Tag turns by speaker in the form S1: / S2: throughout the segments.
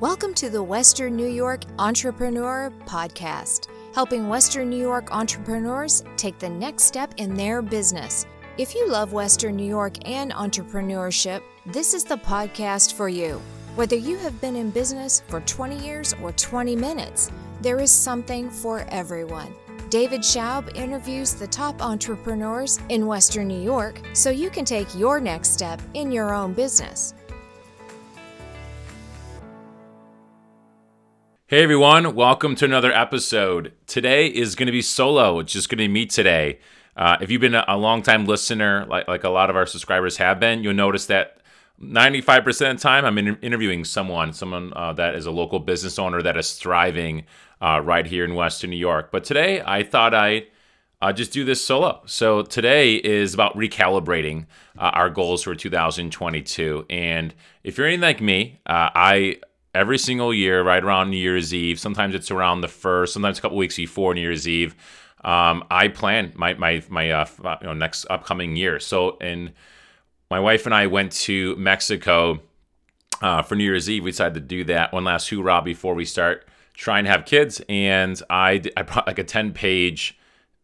S1: Welcome to the Western New York Entrepreneur Podcast, helping Western New York entrepreneurs take the next step in their business. If you love Western New York and entrepreneurship, this is the podcast for you. Whether you have been in business for 20 years or 20 minutes, there is something for everyone. David Schaub interviews the top entrepreneurs in Western New York so you can take your next step in your own business.
S2: Hey everyone, welcome to another episode. Today is going to be solo. It's just going to be me today. Uh, if you've been a long time listener, like, like a lot of our subscribers have been, you'll notice that 95% of the time I'm in- interviewing someone, someone uh, that is a local business owner that is thriving uh, right here in Western New York. But today I thought I'd uh, just do this solo. So today is about recalibrating uh, our goals for 2022. And if you're anything like me, uh, I every single year, right around New Year's Eve. Sometimes it's around the first, sometimes a couple weeks before New Year's Eve. Um, I plan my my my uh, you know next upcoming year. So, and my wife and I went to Mexico uh, for New Year's Eve. We decided to do that one last hoorah before we start trying to have kids. And I I brought like a ten page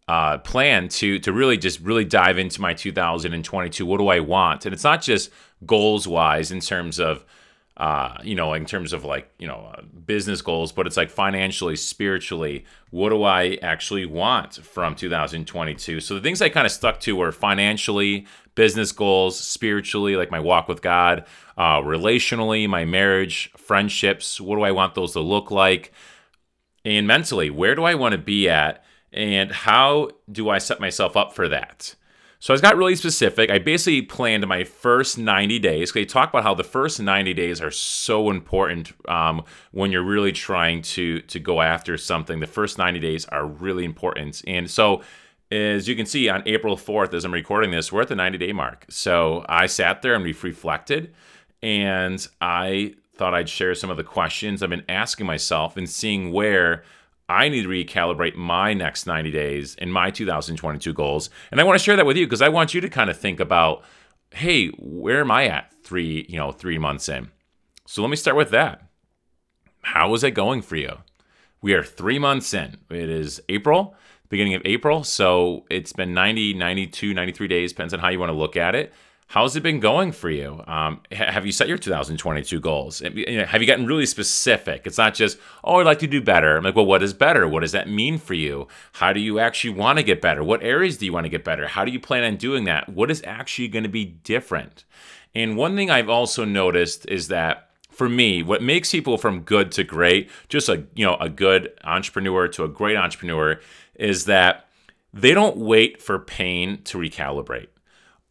S2: uh, plan to to really just really dive into my 2022. What do I want? And it's not just goals wise in terms of uh, you know, in terms of like, you know, uh, business goals, but it's like financially, spiritually, what do I actually want from 2022? So the things I kind of stuck to were financially, business goals, spiritually, like my walk with God, uh, relationally, my marriage, friendships, what do I want those to look like? And mentally, where do I want to be at? And how do I set myself up for that? So I got really specific. I basically planned my first 90 days. They talk about how the first 90 days are so important um, when you're really trying to to go after something. The first 90 days are really important. And so as you can see on April 4th, as I'm recording this, we're at the 90 day mark. So I sat there and we reflected and I thought I'd share some of the questions I've been asking myself and seeing where I need to recalibrate my next 90 days and my 2022 goals. And I want to share that with you because I want you to kind of think about, hey, where am I at three, you know, three months in? So let me start with that. How is it going for you? We are three months in. It is April, beginning of April. So it's been 90, 92, 93 days, depends on how you want to look at it. How's it been going for you? Um, have you set your 2022 goals? Have you gotten really specific? It's not just, oh, I'd like to do better. I'm like, well, what is better? What does that mean for you? How do you actually want to get better? What areas do you want to get better? How do you plan on doing that? What is actually going to be different? And one thing I've also noticed is that for me, what makes people from good to great, just a you know a good entrepreneur to a great entrepreneur, is that they don't wait for pain to recalibrate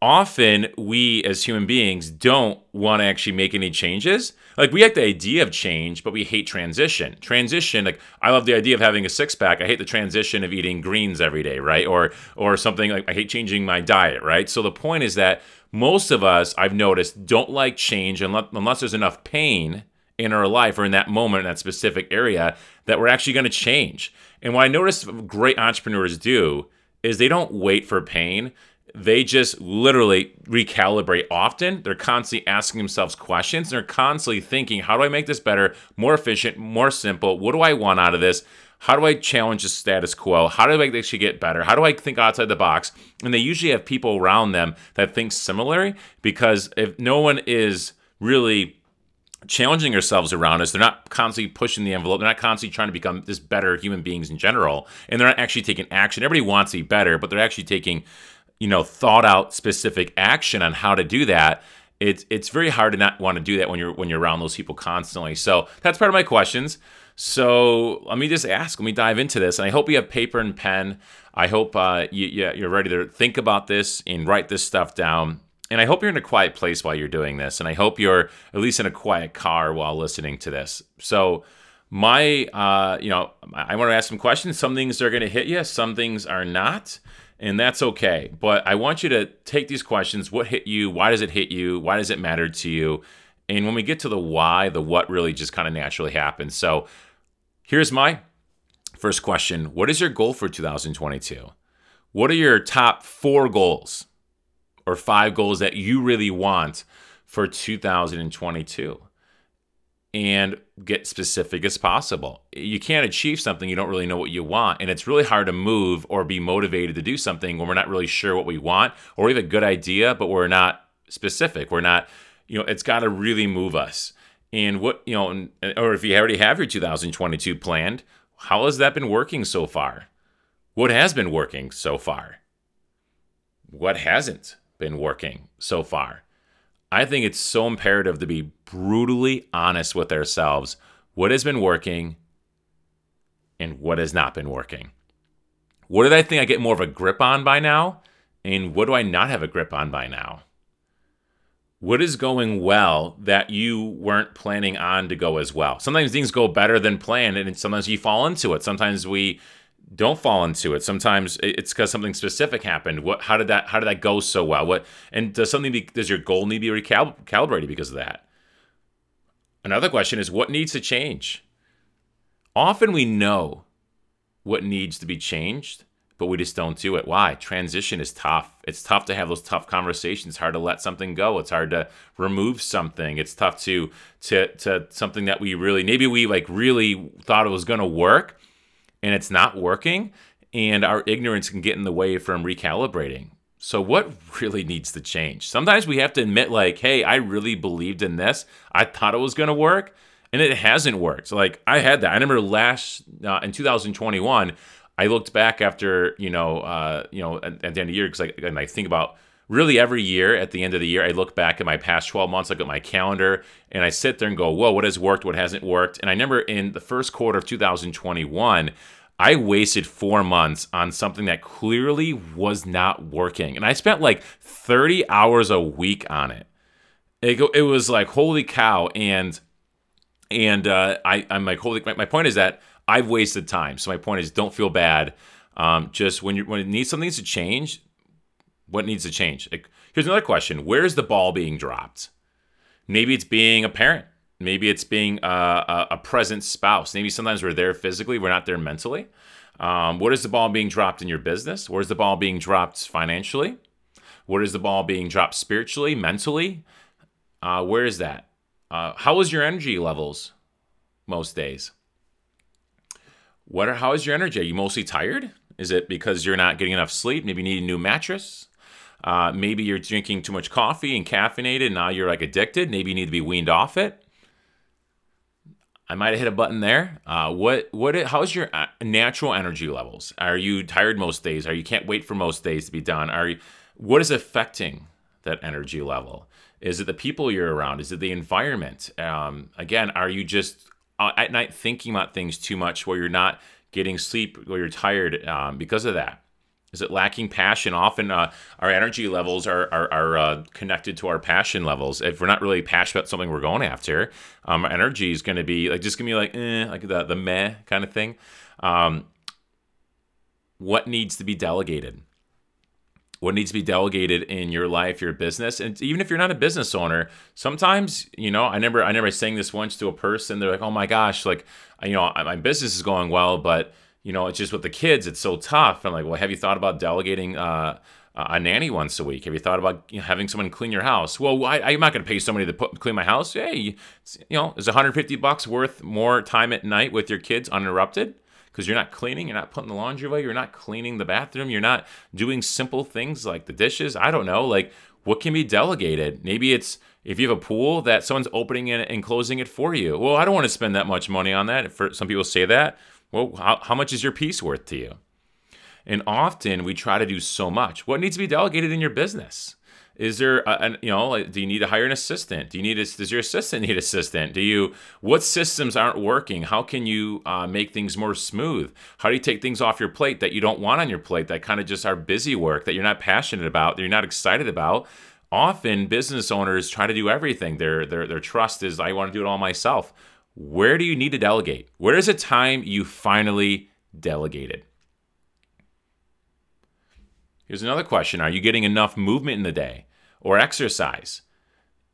S2: often we as human beings don't want to actually make any changes. Like we like the idea of change, but we hate transition. Transition, like I love the idea of having a six pack. I hate the transition of eating greens every day, right? Or or something like I hate changing my diet, right? So the point is that most of us, I've noticed, don't like change unless, unless there's enough pain in our life or in that moment in that specific area that we're actually going to change. And what I notice great entrepreneurs do is they don't wait for pain they just literally recalibrate often. They're constantly asking themselves questions. They're constantly thinking, how do I make this better, more efficient, more simple? What do I want out of this? How do I challenge the status quo? How do I this get better? How do I think outside the box? And they usually have people around them that think similarly because if no one is really challenging ourselves around us. They're not constantly pushing the envelope. They're not constantly trying to become this better human beings in general. And they're not actually taking action. Everybody wants to be better, but they're actually taking you know thought out specific action on how to do that it's it's very hard to not want to do that when you're when you're around those people constantly. So that's part of my questions. So let me just ask let me dive into this and i hope you have paper and pen. I hope uh, you, you're ready to think about this and write this stuff down. And i hope you're in a quiet place while you're doing this and i hope you're at least in a quiet car while listening to this. So my uh, you know i want to ask some questions. Some things are going to hit you some things are not and that's okay. But I want you to take these questions what hit you? Why does it hit you? Why does it matter to you? And when we get to the why, the what really just kind of naturally happens. So here's my first question What is your goal for 2022? What are your top four goals or five goals that you really want for 2022? And get specific as possible. You can't achieve something you don't really know what you want, and it's really hard to move or be motivated to do something when we're not really sure what we want or we have a good idea, but we're not specific. We're not, you know, it's got to really move us. And what, you know, or if you already have your 2022 planned, how has that been working so far? What has been working so far? What hasn't been working so far? I think it's so imperative to be brutally honest with ourselves. What has been working and what has not been working? What did I think I get more of a grip on by now? And what do I not have a grip on by now? What is going well that you weren't planning on to go as well? Sometimes things go better than planned, and sometimes you fall into it. Sometimes we don't fall into it. Sometimes it's because something specific happened. What? How did that? How did that go so well? What? And does something? Be, does your goal need to be recalibrated because of that? Another question is what needs to change. Often we know what needs to be changed, but we just don't do it. Why? Transition is tough. It's tough to have those tough conversations. It's hard to let something go. It's hard to remove something. It's tough to to to something that we really maybe we like really thought it was going to work and it's not working, and our ignorance can get in the way from recalibrating. So, what really needs to change? Sometimes we have to admit, like, hey, I really believed in this. I thought it was going to work, and it hasn't worked. Like, I had that. I remember last uh, in 2021, I looked back after, you know, uh, you know, at, at, the end of the year, because and I think about really every year at the end of the year, I look back at my past 12 months, look at my calendar, and I sit there and go, whoa, what has worked? What hasn't worked? And I remember in the first quarter of 2021, I wasted four months on something that clearly was not working. And I spent like 30 hours a week on it. It, it was like, holy cow. And and uh, I, I'm like, holy, my, my point is that I've wasted time. So my point is, don't feel bad. Um, just when you when it needs something to change, what needs to change? Like, here's another question: Where's the ball being dropped? Maybe it's being a parent. Maybe it's being a, a, present spouse. Maybe sometimes we're there physically, we're not there mentally. Um, what is the ball being dropped in your business? Where's the ball being dropped financially? What is the ball being dropped spiritually, mentally? Uh, where is that? Uh, how is your energy levels most days? What are, how is your energy? Are you mostly tired? Is it because you're not getting enough sleep? Maybe you need a new mattress. Uh, maybe you're drinking too much coffee and caffeinated. And now you're like addicted. Maybe you need to be weaned off it. I might have hit a button there. Uh, what what? How's your uh, natural energy levels? Are you tired most days? Are you can't wait for most days to be done? Are you, what is affecting that energy level? Is it the people you're around? Is it the environment? Um, again, are you just uh, at night thinking about things too much, where you're not getting sleep, where you're tired um, because of that? Is it lacking passion? Often uh, our energy levels are, are, are uh, connected to our passion levels. If we're not really passionate about something we're going after, um, our energy is going to be like just going to be like, eh, like the, the meh kind of thing. Um, what needs to be delegated? What needs to be delegated in your life, your business, and even if you're not a business owner, sometimes you know. I never, I never saying this once to a person. They're like, "Oh my gosh, like, you know, my business is going well, but." You know, it's just with the kids, it's so tough. I'm like, well, have you thought about delegating uh, a nanny once a week? Have you thought about you know, having someone clean your house? Well, I, am not going to pay somebody to put, clean my house. Hey, you know, is 150 bucks worth more time at night with your kids uninterrupted? Because you're not cleaning, you're not putting the laundry away, you're not cleaning the bathroom, you're not doing simple things like the dishes. I don't know, like what can be delegated? Maybe it's if you have a pool that someone's opening it and closing it for you. Well, I don't want to spend that much money on that. For some people say that. Well, how, how much is your peace worth to you? And often we try to do so much. What needs to be delegated in your business? Is there, a, you know, do you need to hire an assistant? Do you need a, does your assistant need assistant? Do you, what systems aren't working? How can you uh, make things more smooth? How do you take things off your plate that you don't want on your plate that kind of just are busy work that you're not passionate about, that you're not excited about? Often business owners try to do everything. Their, their, their trust is, I want to do it all myself. Where do you need to delegate? Where is a time you finally delegated? Here's another question Are you getting enough movement in the day or exercise?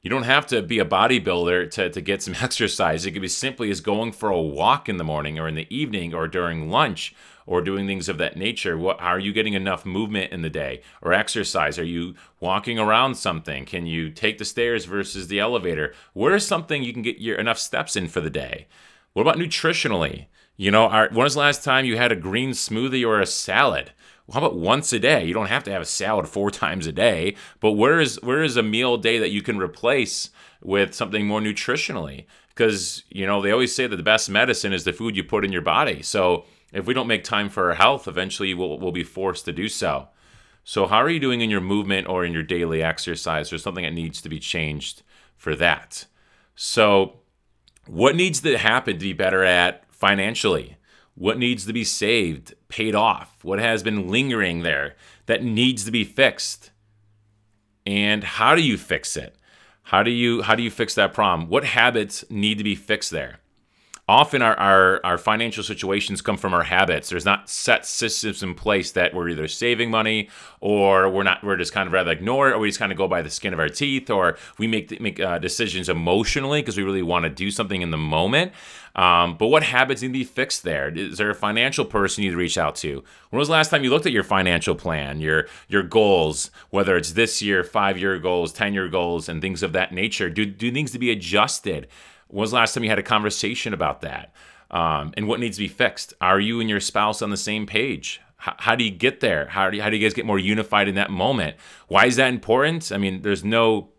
S2: You don't have to be a bodybuilder to, to get some exercise. It could be simply as going for a walk in the morning or in the evening or during lunch or doing things of that nature. What are you getting enough movement in the day or exercise? Are you walking around something? Can you take the stairs versus the elevator? Where is something you can get your enough steps in for the day? What about nutritionally? You know, are, when was the last time you had a green smoothie or a salad? How about once a day? You don't have to have a salad four times a day, but where is where is a meal a day that you can replace with something more nutritionally? Because you know they always say that the best medicine is the food you put in your body. So if we don't make time for our health, eventually we'll, we'll be forced to do so. So how are you doing in your movement or in your daily exercise? There's something that needs to be changed for that. So what needs to happen to be better at financially? What needs to be saved, paid off, what has been lingering there that needs to be fixed. And how do you fix it? How do you how do you fix that problem? What habits need to be fixed there? Often our, our, our financial situations come from our habits. There's not set systems in place that we're either saving money or we're not. We're just kind of rather ignore it, or we just kind of go by the skin of our teeth, or we make make uh, decisions emotionally because we really want to do something in the moment. Um, but what habits need to be fixed there? Is there a financial person you need to reach out to? When was the last time you looked at your financial plan, your your goals, whether it's this year, five year goals, ten year goals, and things of that nature? Do do things to be adjusted? Was the last time you had a conversation about that? Um, and what needs to be fixed? Are you and your spouse on the same page? How, how do you get there? How do you, how do you guys get more unified in that moment? Why is that important? I mean, there's no,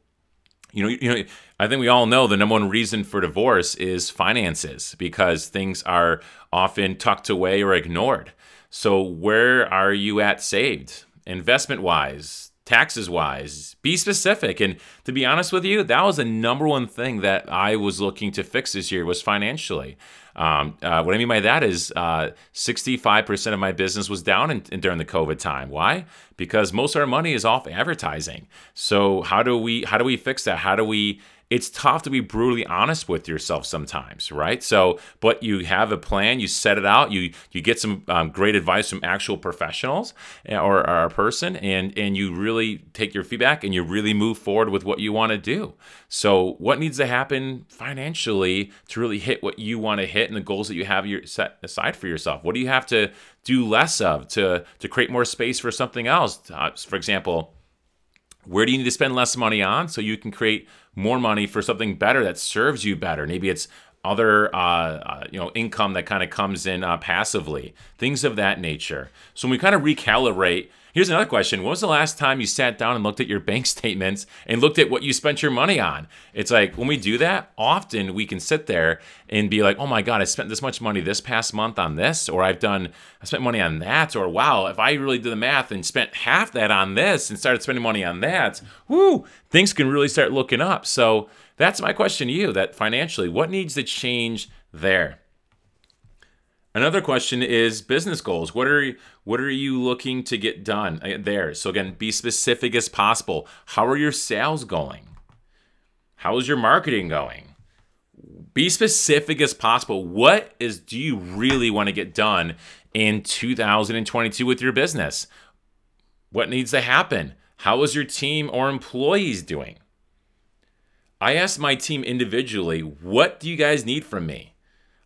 S2: you know, you know. I think we all know the number one reason for divorce is finances because things are often tucked away or ignored. So where are you at saved? Investment wise, taxes wise be specific. And to be honest with you that was the number one thing that i was looking to fix this year was financially. Um, uh, what i mean by that is uh, 65% of my business was down in, in, during the covid time. Why? Because most of our money is off advertising. So how do we how do we fix that? How do we it's tough to be brutally honest with yourself sometimes, right? So, but you have a plan, you set it out, you you get some um, great advice from actual professionals eh, or, or, a person, and and you really take your feedback and you really move forward with what you want to do. So, what needs to happen financially to really hit what you want to hit and the goals that you have your, set aside for yourself? What do you have to do less of to to create more space for something else? Uh, for example where do you need to spend less money on so you can create more money for something better that serves you better? Maybe it's other uh, uh, you know income that kind of comes in uh, passively, things of that nature. So when we kind of recalibrate Here's another question. When was the last time you sat down and looked at your bank statements and looked at what you spent your money on? It's like when we do that, often we can sit there and be like, oh my God, I spent this much money this past month on this, or I've done, I spent money on that, or wow, if I really did the math and spent half that on this and started spending money on that, whoo, things can really start looking up. So that's my question to you that financially, what needs to change there? Another question is business goals. What are what are you looking to get done uh, there? So again, be specific as possible. How are your sales going? How is your marketing going? Be specific as possible. What is do you really want to get done in 2022 with your business? What needs to happen? How is your team or employees doing? I asked my team individually, what do you guys need from me?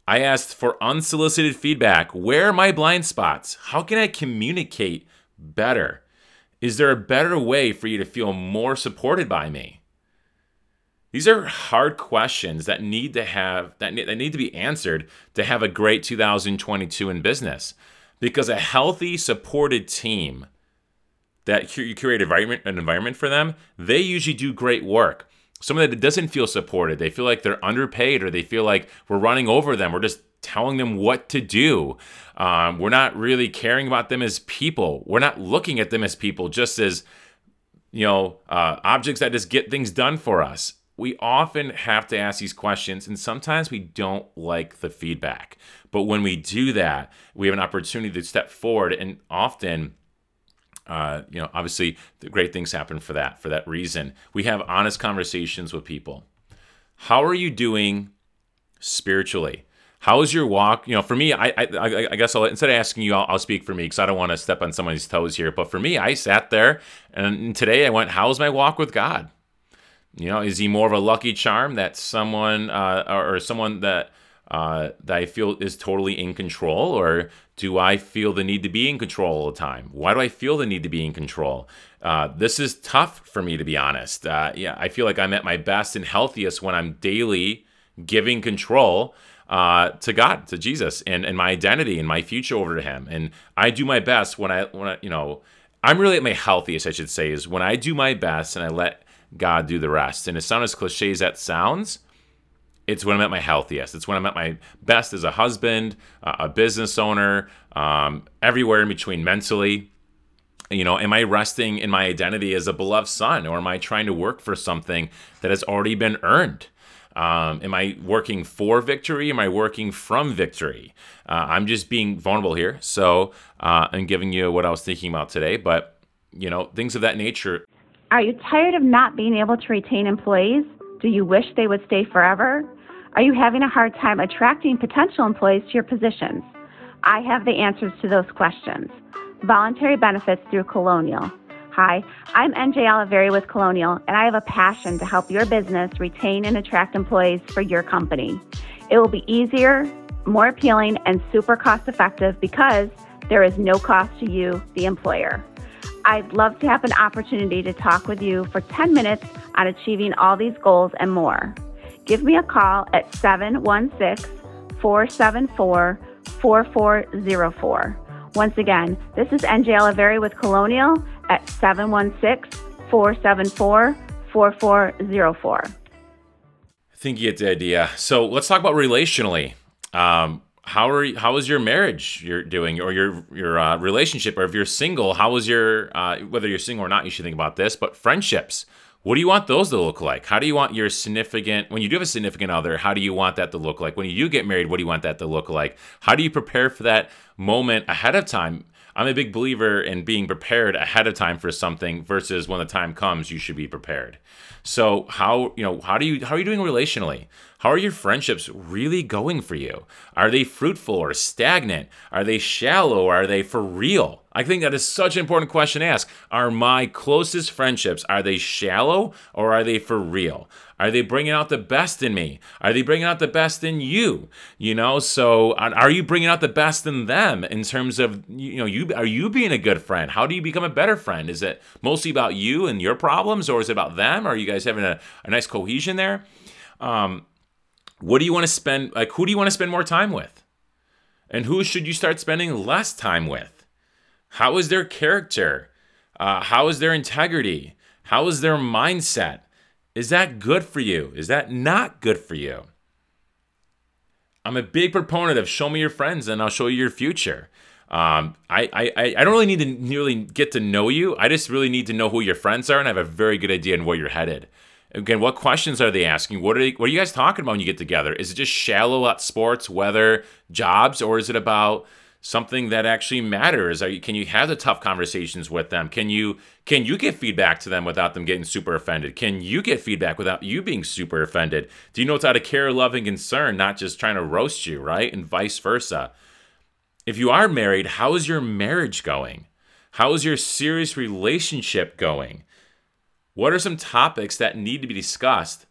S2: I asked for unsolicited feedback. Where are my blind spots? How can I communicate better? Is there a better way for you to feel more supported by me? These are hard questions that need to have that need, that need to be answered to have a great 2022 in business. Because a healthy, supported team that you create an environment for them, they usually do great work someone that doesn't feel supported, they feel like they're underpaid or they feel like we're running over them. We're just telling them what to do. Um, we're not really caring about them as people. We're not looking at them as people, just as you know, uh, objects that just get things done for us. We often have to ask these questions, and sometimes we don't like the feedback. But when we do that, we have an opportunity to step forward, and often uh, you know, obviously, the great things happen for that. For that reason, we have honest conversations with people. How are you doing spiritually? How is your walk? You know, for me, I I, I guess I'll, instead of asking you, I'll, I'll speak for me because I don't want to step on somebody's toes here. But for me, I sat there and today I went, "How's my walk with God?" You know, is he more of a lucky charm that someone uh, or, or someone that uh, that I feel is totally in control, or do I feel the need to be in control all the time? Why do I feel the need to be in control? Uh, this is tough for me, to be honest. Uh, yeah, I feel like I'm at my best and healthiest when I'm daily giving control uh, to God, to Jesus, and, and my identity and my future over to Him. And I do my best when I, when I, you know, I'm really at my healthiest, I should say, is when I do my best and I let God do the rest. And it sounds as cliche as that sounds, it's when I'm at my healthiest. It's when I'm at my best as a husband, uh, a business owner, um, everywhere in between mentally. You know, am I resting in my identity as a beloved son, or am I trying to work for something that has already been earned? Um, am I working for victory? Am I working from victory? Uh, I'm just being vulnerable here. So uh, I'm giving you what I was thinking about today, but you know, things of that nature.
S3: Are you tired of not being able to retain employees? Do you wish they would stay forever? Are you having a hard time attracting potential employees to your positions? I have the answers to those questions. Voluntary benefits through Colonial. Hi, I'm NJ Oliveri with Colonial, and I have a passion to help your business retain and attract employees for your company. It will be easier, more appealing, and super cost effective because there is no cost to you, the employer. I'd love to have an opportunity to talk with you for 10 minutes on achieving all these goals and more give me a call at 716 474 4404. Once again, this is NJ Oliveri with Colonial at 716 474 4404. I
S2: think you get the idea. So let's talk about relationally. Um, how are you, how is your marriage you're doing or your your uh, relationship or if you're single how is your uh, whether you're single or not you should think about this but friendships what do you want those to look like? How do you want your significant, when you do have a significant other, how do you want that to look like? When you do get married, what do you want that to look like? How do you prepare for that moment ahead of time? I'm a big believer in being prepared ahead of time for something versus when the time comes, you should be prepared. So how, you know, how do you how are you doing relationally? How are your friendships really going for you? Are they fruitful or stagnant? Are they shallow are they for real? I think that is such an important question to ask. Are my closest friendships are they shallow or are they for real? Are they bringing out the best in me? Are they bringing out the best in you? You know, so are you bringing out the best in them in terms of you know, you are you being a good friend? How do you become a better friend? Is it mostly about you and your problems or is it about them? Are you guys having a, a nice cohesion there? Um, what do you want to spend like who do you want to spend more time with? And who should you start spending less time with? How is their character? Uh, how is their integrity? How is their mindset? Is that good for you? Is that not good for you? I'm a big proponent of show me your friends and I'll show you your future. Um, I, I, I don't really need to really get to know you. I just really need to know who your friends are and I have a very good idea on where you're headed. Again, what questions are they asking? What are they, what are you guys talking about when you get together? Is it just shallow about sports, weather, jobs, or is it about something that actually matters? You, can you have the tough conversations with them? Can you can you get feedback to them without them getting super offended? Can you get feedback without you being super offended? Do you know it's out of care, love, and concern, not just trying to roast you, right? And vice versa. If you are married, how is your marriage going? How is your serious relationship going? What are some topics that need to be discussed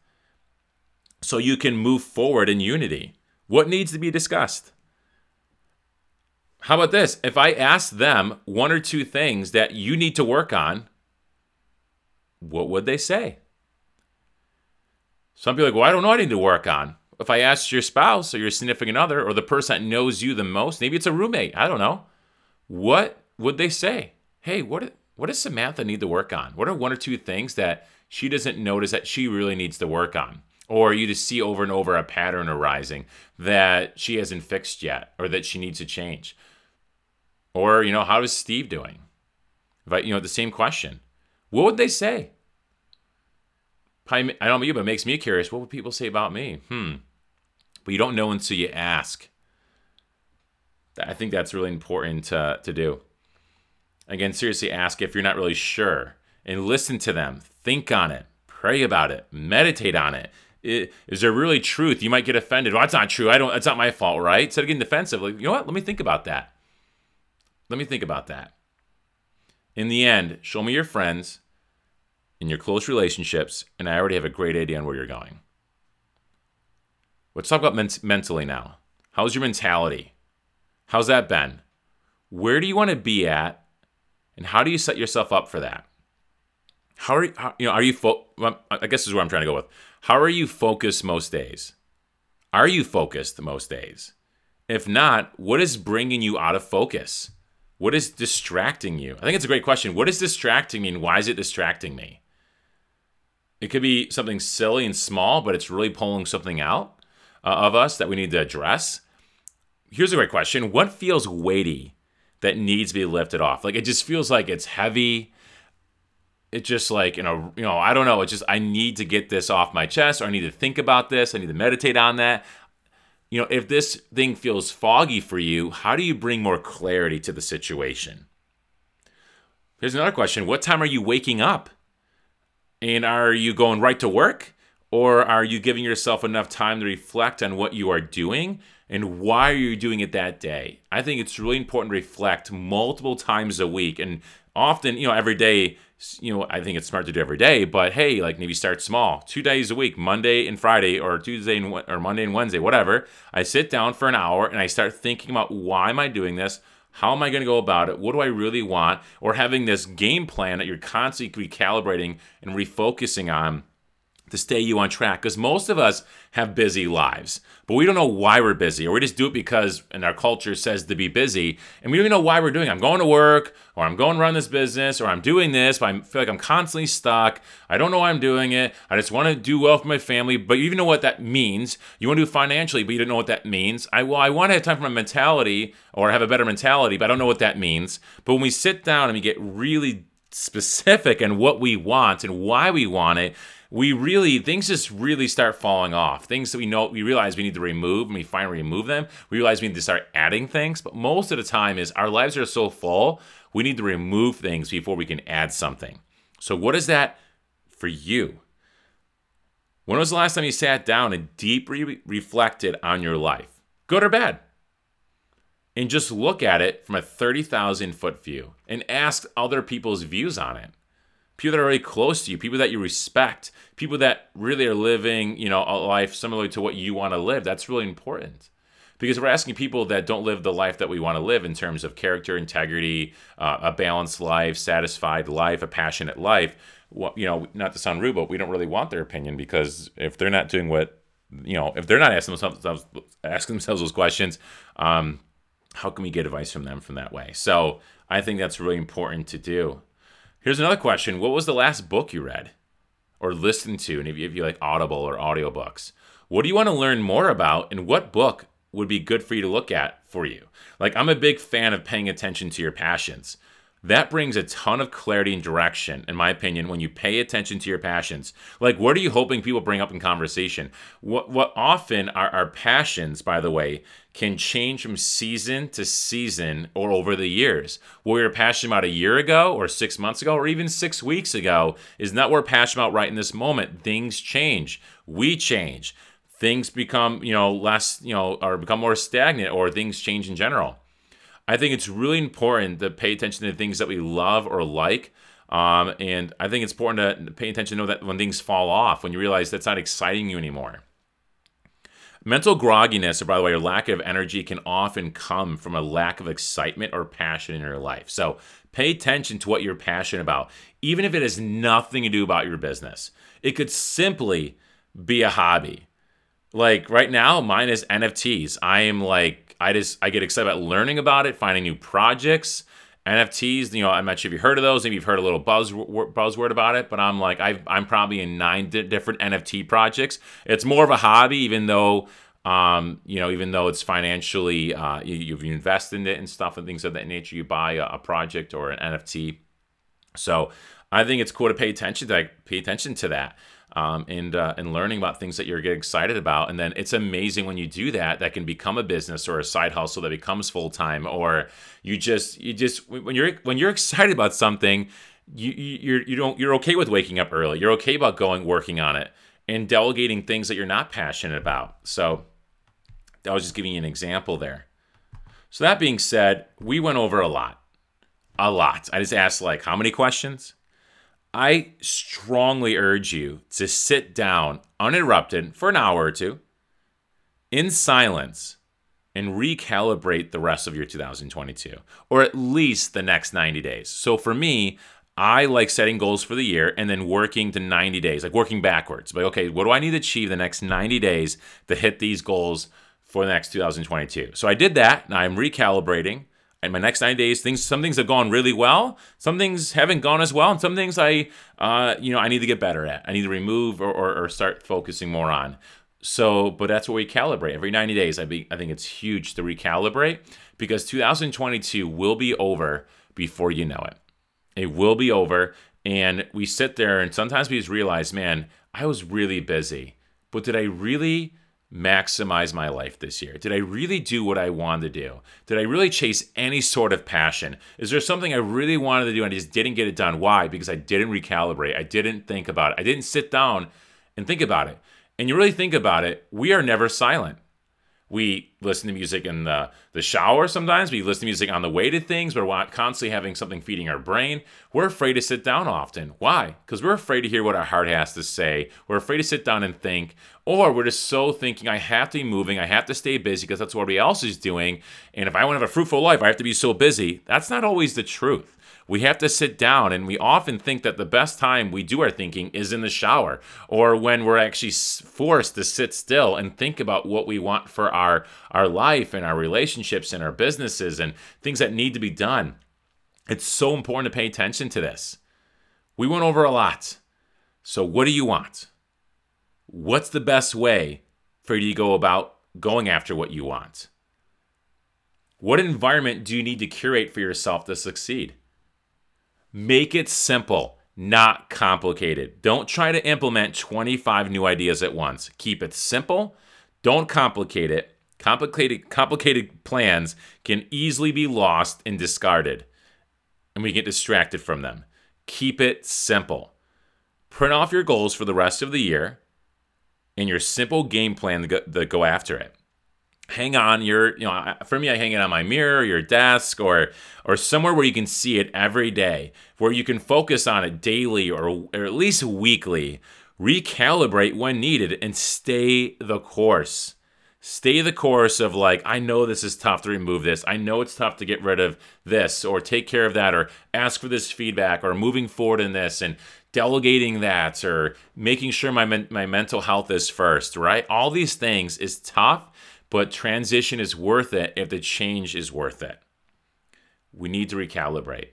S2: so you can move forward in unity? What needs to be discussed? How about this? If I ask them one or two things that you need to work on, what would they say? Some people are like, well, I don't know what I need to work on. If I asked your spouse or your significant other or the person that knows you the most, maybe it's a roommate, I don't know, what would they say? Hey, what what does Samantha need to work on? What are one or two things that she doesn't notice that she really needs to work on? Or you just see over and over a pattern arising that she hasn't fixed yet or that she needs to change? Or, you know, how is Steve doing? But, you know, the same question. What would they say? I don't know you, but it makes me curious. What would people say about me? Hmm. But you don't know until you ask. I think that's really important to, to do. Again, seriously ask if you're not really sure and listen to them. Think on it, pray about it, meditate on it. Is there really truth? You might get offended. Well, that's not true. I don't. That's not my fault, right? Instead of getting defensive, like you know what? Let me think about that. Let me think about that. In the end, show me your friends, in your close relationships, and I already have a great idea on where you're going. Let's talk about ment- mentally now. How's your mentality? How's that been? Where do you want to be at, and how do you set yourself up for that? How are you, how, you know? Are you? Fo- I guess this is where I'm trying to go with. How are you focused most days? Are you focused most days? If not, what is bringing you out of focus? What is distracting you? I think it's a great question. What is distracting me and why is it distracting me? It could be something silly and small, but it's really pulling something out uh, of us that we need to address. Here's a great question What feels weighty that needs to be lifted off? Like it just feels like it's heavy. It just like, you know, you know, I don't know. It's just I need to get this off my chest or I need to think about this. I need to meditate on that you know, if this thing feels foggy for you, how do you bring more clarity to the situation? Here's another question What time are you waking up? And are you going right to work? Or are you giving yourself enough time to reflect on what you are doing and why are you doing it that day? I think it's really important to reflect multiple times a week and often, you know, every day you know, I think it's smart to do every day, but hey, like maybe start small. Two days a week, Monday and Friday, or Tuesday and or Monday and Wednesday, whatever. I sit down for an hour and I start thinking about why am I doing this? How am I going to go about it? What do I really want? Or having this game plan that you're constantly recalibrating and refocusing on to stay you on track because most of us have busy lives but we don't know why we're busy or we just do it because and our culture says to be busy and we don't even know why we're doing it. i'm going to work or i'm going to run this business or i'm doing this but i feel like i'm constantly stuck. I don't know why i'm doing it. I just want to do well for my family but you even know what that means. You want to do financially but you don't know what that means. I well i want to have time for my mentality or have a better mentality but i don't know what that means. But when we sit down and we get really specific and what we want and why we want it we really things just really start falling off. Things that we know we realize we need to remove, and we finally remove them. We realize we need to start adding things, but most of the time is our lives are so full, we need to remove things before we can add something. So what is that for you? When was the last time you sat down and deeply reflected on your life, good or bad? And just look at it from a 30,000 foot view and ask other people's views on it people that are really close to you, people that you respect, people that really are living, you know, a life similar to what you want to live. That's really important. Because we're asking people that don't live the life that we want to live in terms of character, integrity, uh, a balanced life, satisfied life, a passionate life. Well, you know, not to sound rude, but we don't really want their opinion because if they're not doing what, you know, if they're not asking themselves asking themselves those questions, um, how can we get advice from them from that way? So I think that's really important to do. Here's another question. What was the last book you read or listened to? And if you, if you like Audible or audiobooks, what do you want to learn more about? And what book would be good for you to look at for you? Like, I'm a big fan of paying attention to your passions. That brings a ton of clarity and direction, in my opinion, when you pay attention to your passions. Like, what are you hoping people bring up in conversation? What, what often our, our passions, by the way, can change from season to season or over the years. What we were passionate about a year ago or six months ago or even six weeks ago is not what we're passionate about right in this moment. Things change. We change. Things become, you know, less, you know, or become more stagnant or things change in general. I think it's really important to pay attention to things that we love or like. Um, and I think it's important to pay attention to know that when things fall off, when you realize that's not exciting you anymore. Mental grogginess, or by the way, or lack of energy can often come from a lack of excitement or passion in your life. So pay attention to what you're passionate about, even if it has nothing to do about your business. It could simply be a hobby. Like right now, mine is NFTs. I am like I just I get excited about learning about it, finding new projects. NFTs, you know, I'm not sure if you've heard of those. Maybe you've heard a little buzz buzzword about it, but I'm like, i am probably in nine di- different NFT projects. It's more of a hobby, even though, um, you know, even though it's financially, uh, you, you invest in it and stuff and things of that nature. You buy a, a project or an NFT. So I think it's cool to pay attention to like, pay attention to that um, and uh, and learning about things that you're getting excited about. And then it's amazing when you do that. That can become a business or a side hustle that becomes full time, or you just you just when you're when you're excited about something, you you're you don't you're okay with waking up early. You're okay about going working on it and delegating things that you're not passionate about. So I was just giving you an example there. So that being said, we went over a lot. A lot. I just asked like how many questions? I strongly urge you to sit down uninterrupted for an hour or two in silence and recalibrate the rest of your 2022 or at least the next 90 days. So for me, I like setting goals for the year and then working to 90 days, like working backwards. But okay, what do I need to achieve the next 90 days to hit these goals for the next 2022? So I did that. Now I'm recalibrating. And my next 90 days, things some things have gone really well, some things haven't gone as well, and some things I, uh, you know, I need to get better at. I need to remove or, or, or start focusing more on. So, but that's what we calibrate every 90 days. I be, I think it's huge to recalibrate because 2022 will be over before you know it. It will be over. And we sit there and sometimes we just realize, man, I was really busy. But did I really maximize my life this year? Did I really do what I wanted to do? Did I really chase any sort of passion? Is there something I really wanted to do and I just didn't get it done? Why? Because I didn't recalibrate. I didn't think about it. I didn't sit down and think about it. And you really think about it, we are never silent. We listen to music in the, the shower sometimes. We listen to music on the way to things. We're constantly having something feeding our brain. We're afraid to sit down often. Why? Because we're afraid to hear what our heart has to say. We're afraid to sit down and think. Or we're just so thinking, I have to be moving. I have to stay busy because that's what everybody else is doing. And if I want to have a fruitful life, I have to be so busy. That's not always the truth we have to sit down and we often think that the best time we do our thinking is in the shower or when we're actually forced to sit still and think about what we want for our our life and our relationships and our businesses and things that need to be done. It's so important to pay attention to this. We went over a lot. So what do you want? What's the best way for you to go about going after what you want? What environment do you need to curate for yourself to succeed Make it simple, not complicated. Don't try to implement 25 new ideas at once. Keep it simple. Don't complicate it. Complicated complicated plans can easily be lost and discarded, and we get distracted from them. Keep it simple. Print off your goals for the rest of the year and your simple game plan to go, to go after it hang on your you know for me i hang it on my mirror your desk or or somewhere where you can see it every day where you can focus on it daily or, or at least weekly recalibrate when needed and stay the course. Stay the course of like i know this is tough to remove this. I know it's tough to get rid of this or take care of that or ask for this feedback or moving forward in this and delegating that or making sure my, my mental health is first right? All these things is tough but transition is worth it if the change is worth it. We need to recalibrate.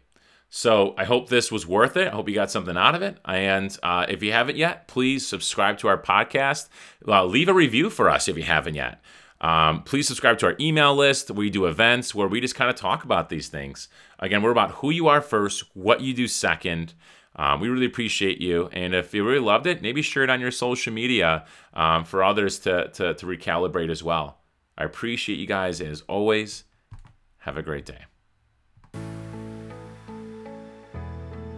S2: So I hope this was worth it. I hope you got something out of it. And uh, if you haven't yet, please subscribe to our podcast. Uh, leave a review for us if you haven't yet. Um, please subscribe to our email list. We do events where we just kind of talk about these things. Again, we're about who you are first, what you do second. Um, we really appreciate you. And if you really loved it, maybe share it on your social media um, for others to, to, to recalibrate as well. I appreciate you guys as always. Have a great day.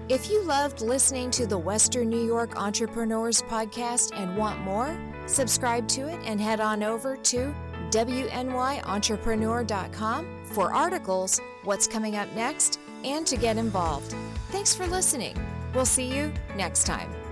S1: If you loved listening to the Western New York Entrepreneurs Podcast and want more, subscribe to it and head on over to WNYEntrepreneur.com for articles, what's coming up next, and to get involved. Thanks for listening. We'll see you next time.